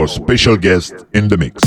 Our special guest in the mix.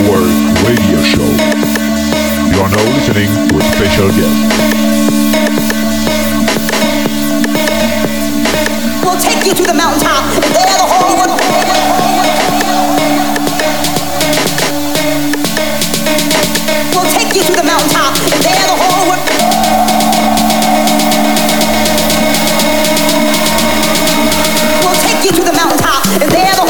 Network radio show. You are now listening to a special guest. We'll take you to the mountaintop. There, the whole world. We'll take you to the mountaintop. There, the whole world. We'll take you to the mountaintop. There, the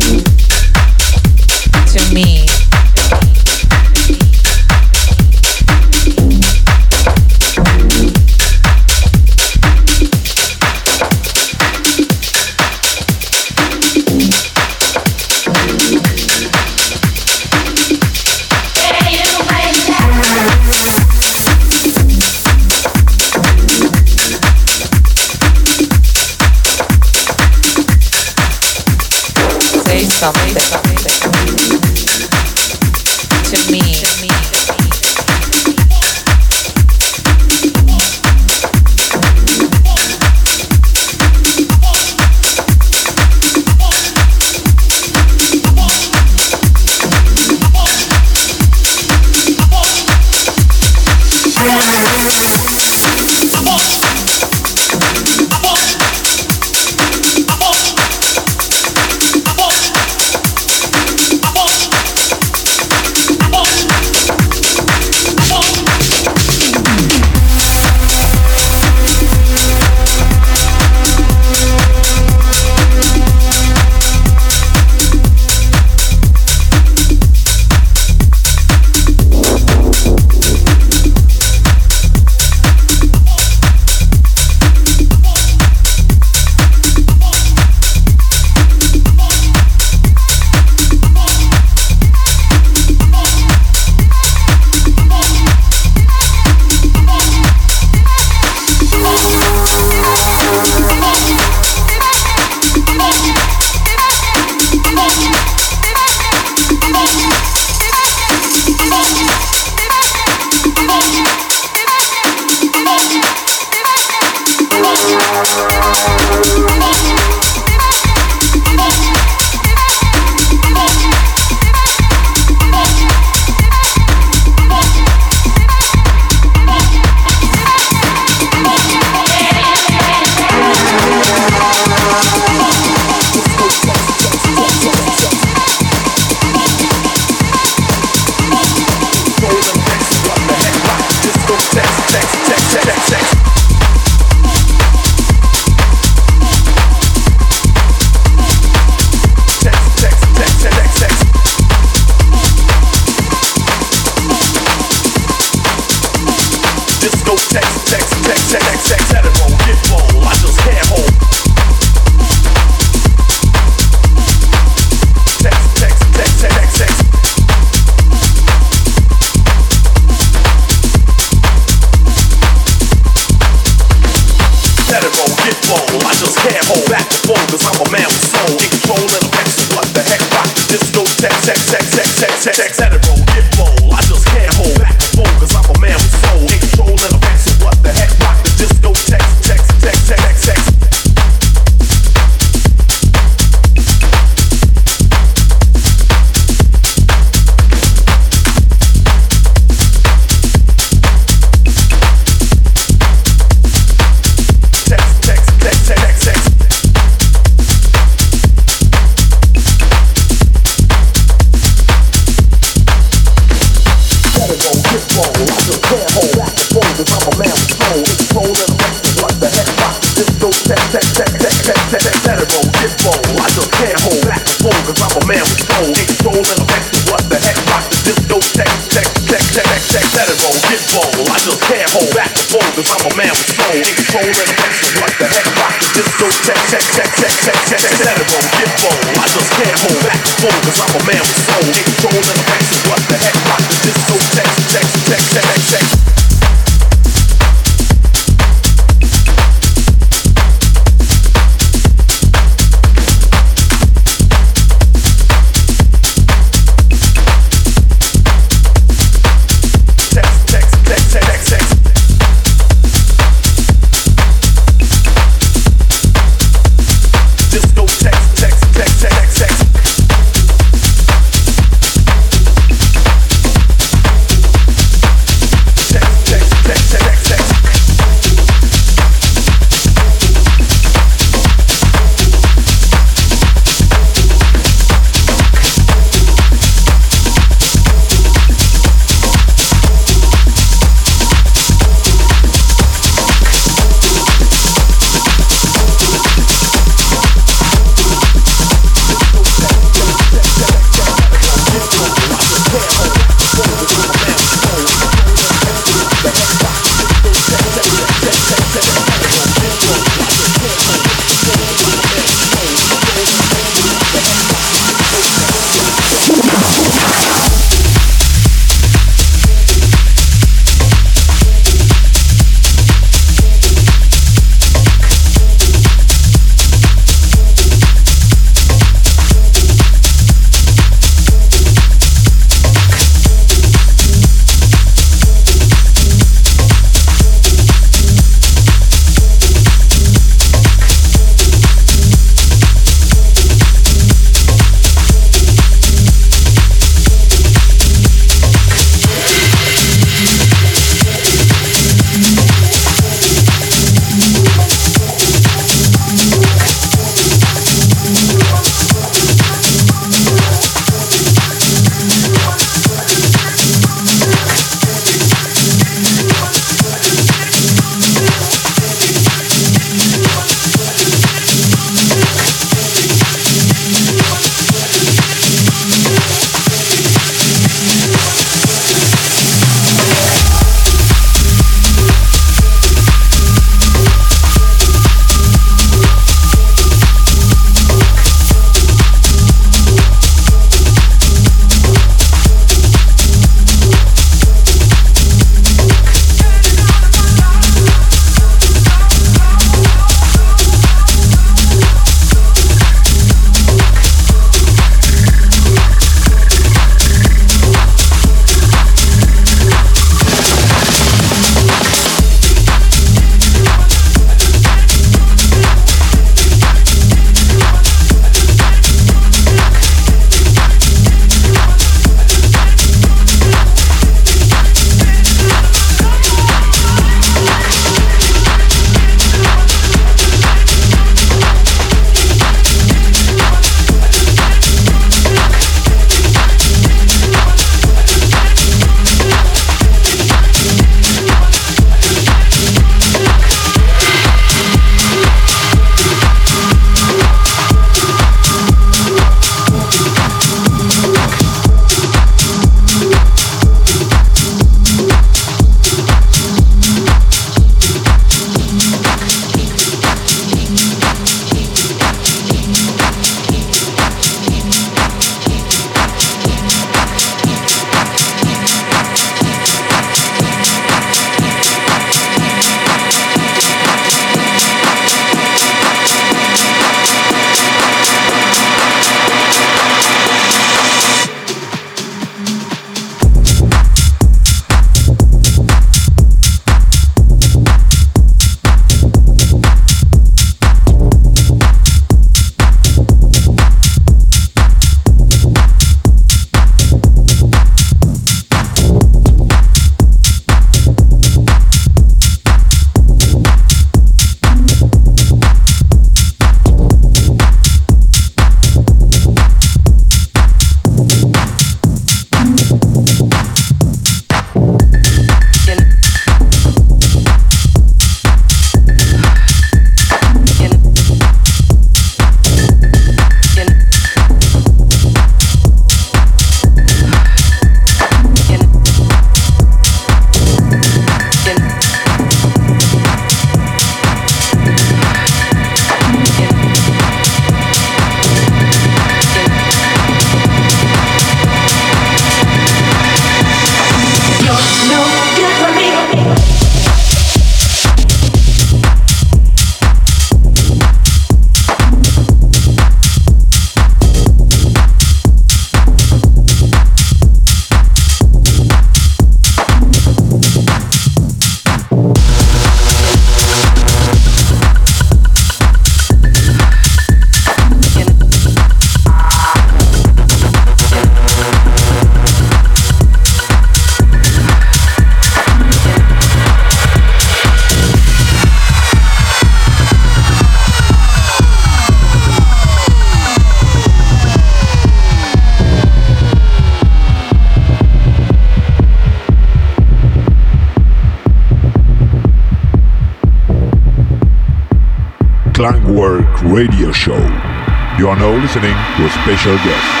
to a special guest.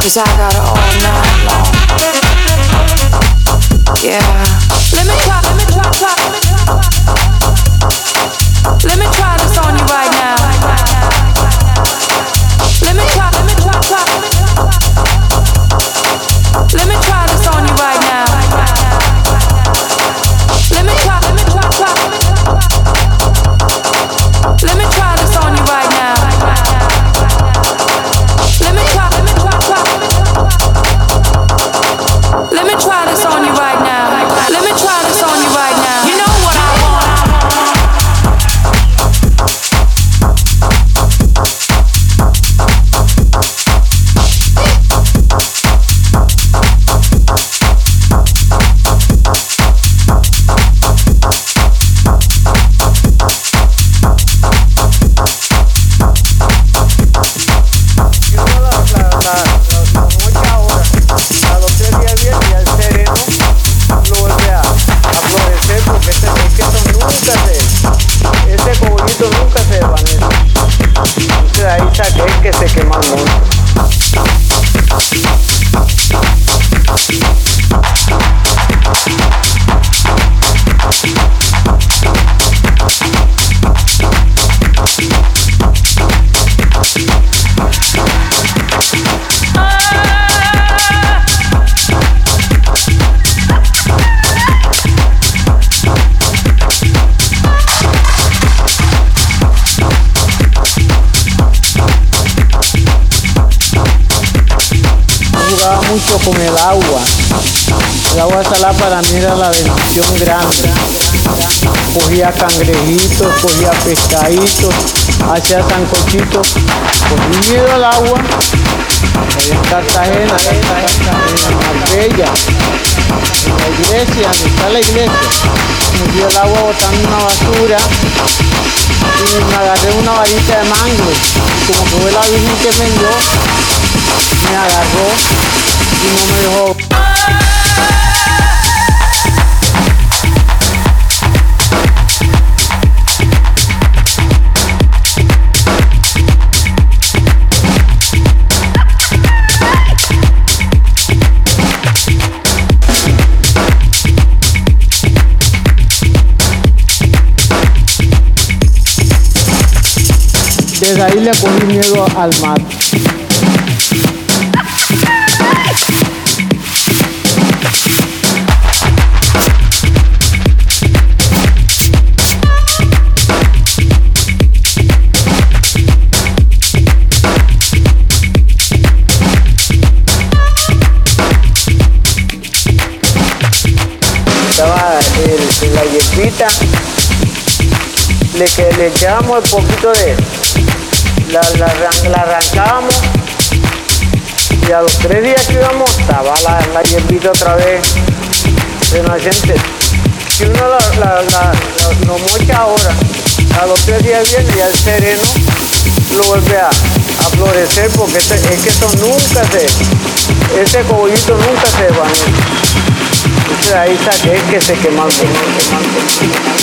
Cause I got mucho con el agua. El agua salada para mí era la bendición grande. Cogía cangrejitos, cogía pescaditos, hacía sancochitos. Cogí miedo al agua. En Cartagena, en en la iglesia, donde está la iglesia. Me fui al agua botando una basura y me agarré una varita de mango. Como fue la Virgen que me dio, me agarró Desde ahí le cogí miedo al mar. Le, que echábamos un poquito de, la, la, arran- la arrancábamos y a los tres días que íbamos estaba la, hierbita otra vez renacente. Si uno la, la, la, lo mocha ahora, a los tres días viene y al sereno lo vuelve a, florecer porque es que eso nunca se, ese cogollito nunca se desvanece. Entonces ahí saqué que se quemó el quemó, quemó, quemó.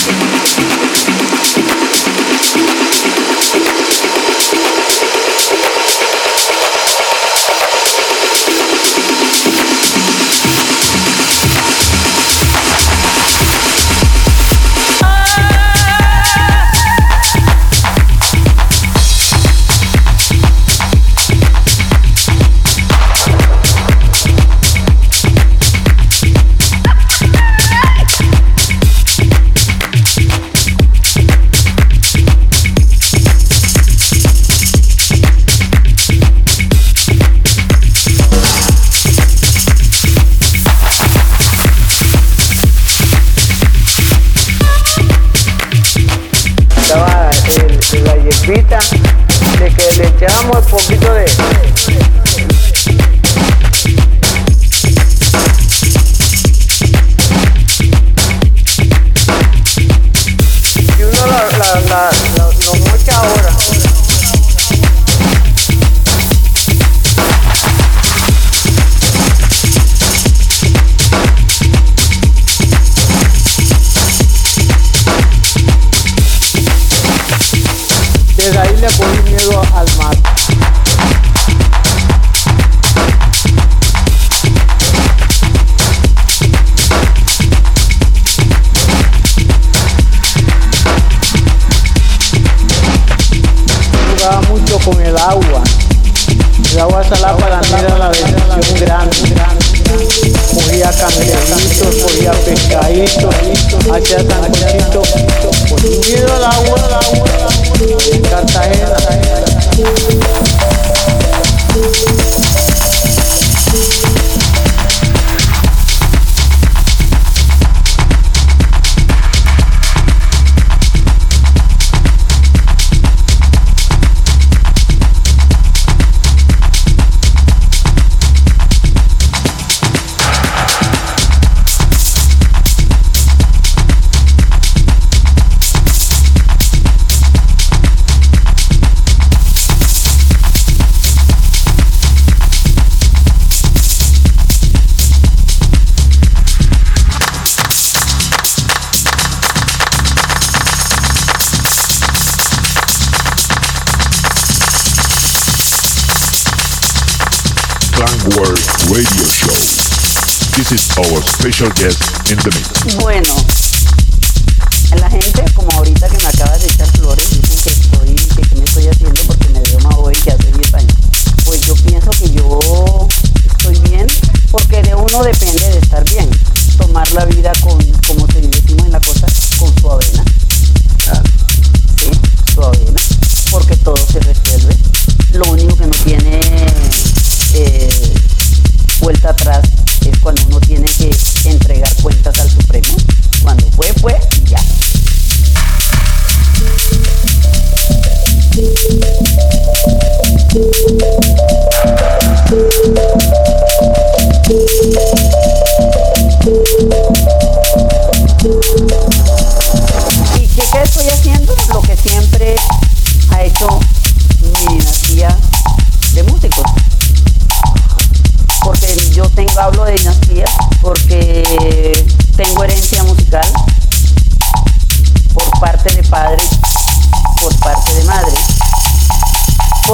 Special guest in the mix.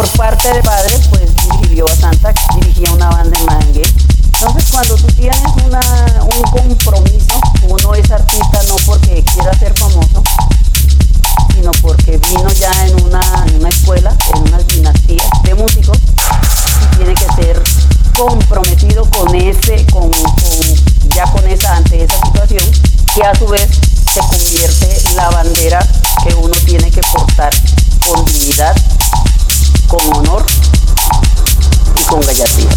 Por parte de padre, pues dirigió a Santa, dirigía una banda en Mangue. Entonces, cuando tú tienes una, un compromiso, uno es artista no porque quiera ser famoso, sino porque vino ya en una, una escuela, en una dinastía de músicos, y tiene que ser comprometido con ese, con, con- ya con esa, ante esa situación, que a su vez se convierte la bandera que uno tiene que portar con dignidad, con honor y con gallardía.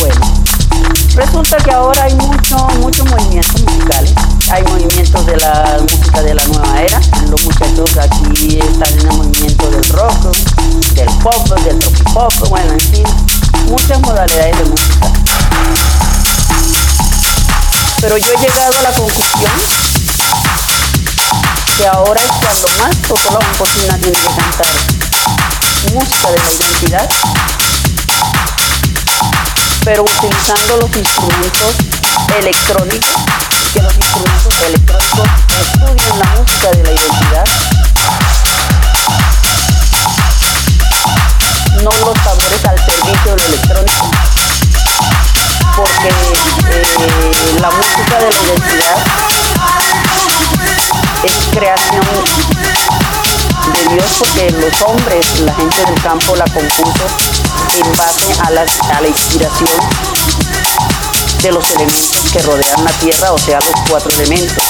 Bueno, resulta que ahora hay mucho, muchos movimientos musicales. Hay movimientos de la música de la nueva era. Los muchachos aquí están en el movimiento rock, del pop, del pop, bueno, en fin, muchas modalidades de música. Pero yo he llegado a la conclusión que ahora es cuando más Totó la cocina tiene cantar música de la identidad pero utilizando los instrumentos electrónicos, que los instrumentos electrónicos estudian la música de la identidad, no los tambores al servicio de lo electrónico, porque eh, la música de la identidad es creación de Dios porque los hombres, la gente del campo la compuso en base a la inspiración de los elementos que rodean la tierra, o sea, los cuatro elementos.